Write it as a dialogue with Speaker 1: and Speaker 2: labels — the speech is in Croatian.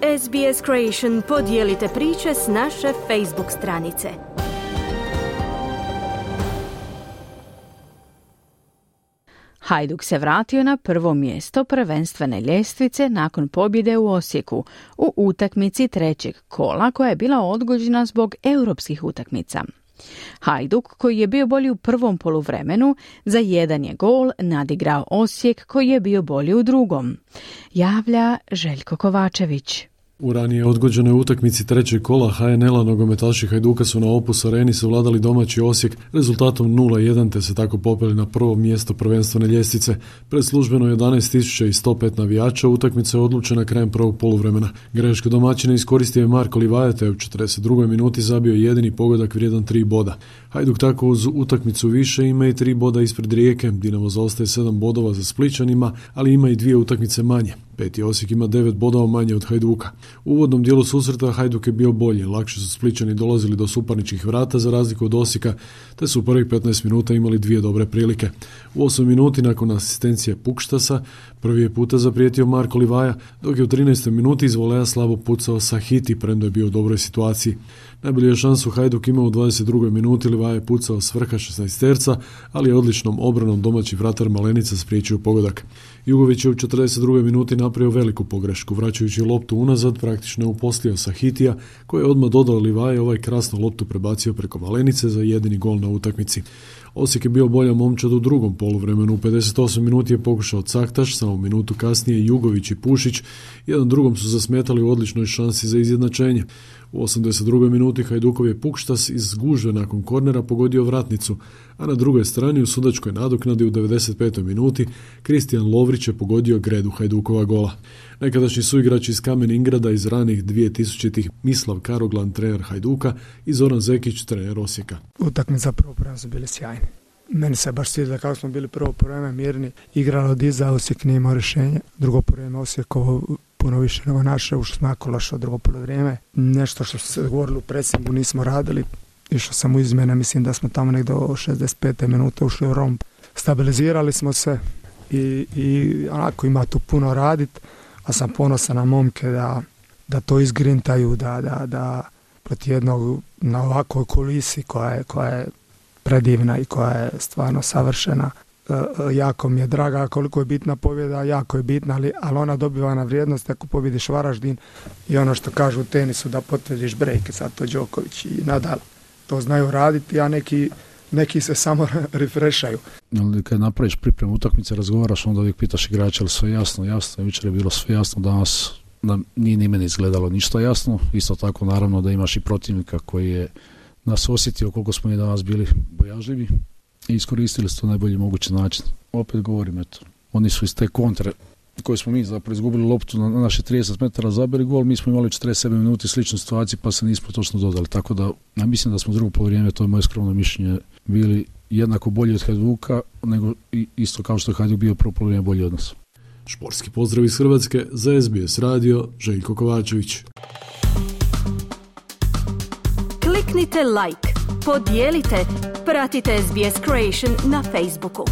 Speaker 1: SBS Creation podijelite priče s naše Facebook stranice.
Speaker 2: Hajduk se vratio na prvo mjesto prvenstvene ljestvice nakon pobjede u Osijeku u utakmici trećeg kola koja je bila odgođena zbog europskih utakmica. Hajduk, koji je bio bolji u prvom poluvremenu, za jedan je gol nadigrao Osijek koji je bio bolji u drugom. Javlja Željko Kovačević.
Speaker 3: U ranije odgođenoj utakmici trećeg kola HNL-a nogometaši Hajduka su na Opus Areni savladali domaći Osijek rezultatom 0-1 te se tako popeli na prvo mjesto prvenstvene ljestvice. Pred službeno 11.105 navijača utakmica je odlučena krajem prvog poluvremena. Greška domaćina iskoristio je Marko Livaja te u 42. minuti zabio jedini pogodak vrijedan tri boda. Hajduk tako uz utakmicu više ima i tri boda ispred Rijeke. Dinamo zaostaje sedam bodova za Spličanima, ali ima i dvije utakmice manje. Peti Osijek ima devet bodova manje od Hajduka. U uvodnom dijelu susreta Hajduk je bio bolji, lakše su Spličani dolazili do suparničkih vrata za razliku od Osijeka, te su u prvih 15 minuta imali dvije dobre prilike. U 8 minuti nakon asistencije Pukštasa prvi je puta zaprijetio Marko Livaja, dok je u 13. minuti iz voleja slabo pucao Sahiti, premda je bio u dobroj situaciji. Najbolju je šansu Hajduk imao u 22. minuti, Livaja je pucao s vrha 16 terca, ali je odličnom obranom domaći vratar Malenica spriječio pogodak. Jugović je u 42. minuti napravio veliku pogrešku, vraćajući loptu unazad, praktično je uposlio Sahitija, koji je odmah dodao Livaje ovaj krasnu loptu prebacio preko Malenice za jedini gol na utakmici. Osijek je bio bolja momčad u drugom poluvremenu. U 58 minuti je pokušao Caktaš, samo minutu kasnije Jugović i Pušić. Jedan drugom su zasmetali u odličnoj šansi za izjednačenje. U 82. minuti Hajdukov je Pukštas iz gužve nakon kornera pogodio vratnicu, a na drugoj strani u sudačkoj nadoknadi u 95. minuti Kristijan Lovrić je pogodio gredu Hajdukova gola. Nekadašnji suigrač iz Kamen Ingrada iz ranih 2000-ih Mislav Karoglan, trener Hajduka i Zoran Zekić, trener Osijeka.
Speaker 4: Utakmica prvo prvo su bili sjajni. Meni se baš sviđa kako smo bili prvo vreme mirni, igralo diza, Osijek nije imao rješenje. Drugo vreme Osijekovo puno više nego naše, ušli smo jako loše drugo vrijeme. Nešto što se govorili u presingu nismo radili. Išao sam u izmjene, mislim da smo tamo negdje do 65. minute ušli u romp. Stabilizirali smo se i, i onako ima tu puno radit, a sam ponosan na momke da, da to izgrintaju, da, da, da protiv jednog na ovakvoj kulisi koja je, koja je predivna i koja je stvarno savršena. E, jako mi je draga koliko je bitna pobjeda, jako je bitna, ali, ali ona dobiva na vrijednost ako pobjediš Varaždin i ono što kažu u tenisu da potvrdiš brejke, sad to Đoković i Nadal. To znaju raditi, a neki, neki se samo refrešaju.
Speaker 5: Ali kad napraviš pripremu utakmice, razgovaraš, onda uvijek pitaš igrača, ali sve jasno, jasno, jučer je bilo sve jasno, danas da nije ni meni izgledalo ništa jasno, isto tako naravno da imaš i protivnika koji je nas osjetio koliko smo i danas bili bojažljivi, i iskoristili su to najbolji mogući način. Opet govorim, eto, oni su iz te kontre koje smo mi zapravo izgubili loptu na naše 30 metara zabili gol, mi smo imali 47 minuti slične situacije pa se nismo točno dodali. Tako da ja mislim da smo drugo povrijeme, to je moje skromno mišljenje, bili jednako bolji od Hajduka, nego isto kao što je Hajduk bio prvo povrijeme bolji od nas.
Speaker 3: Športski pozdrav iz Hrvatske za SBS radio Željko Kovačević.
Speaker 1: Kliknite like, podijelite Pratite SBS Creation na Facebooku.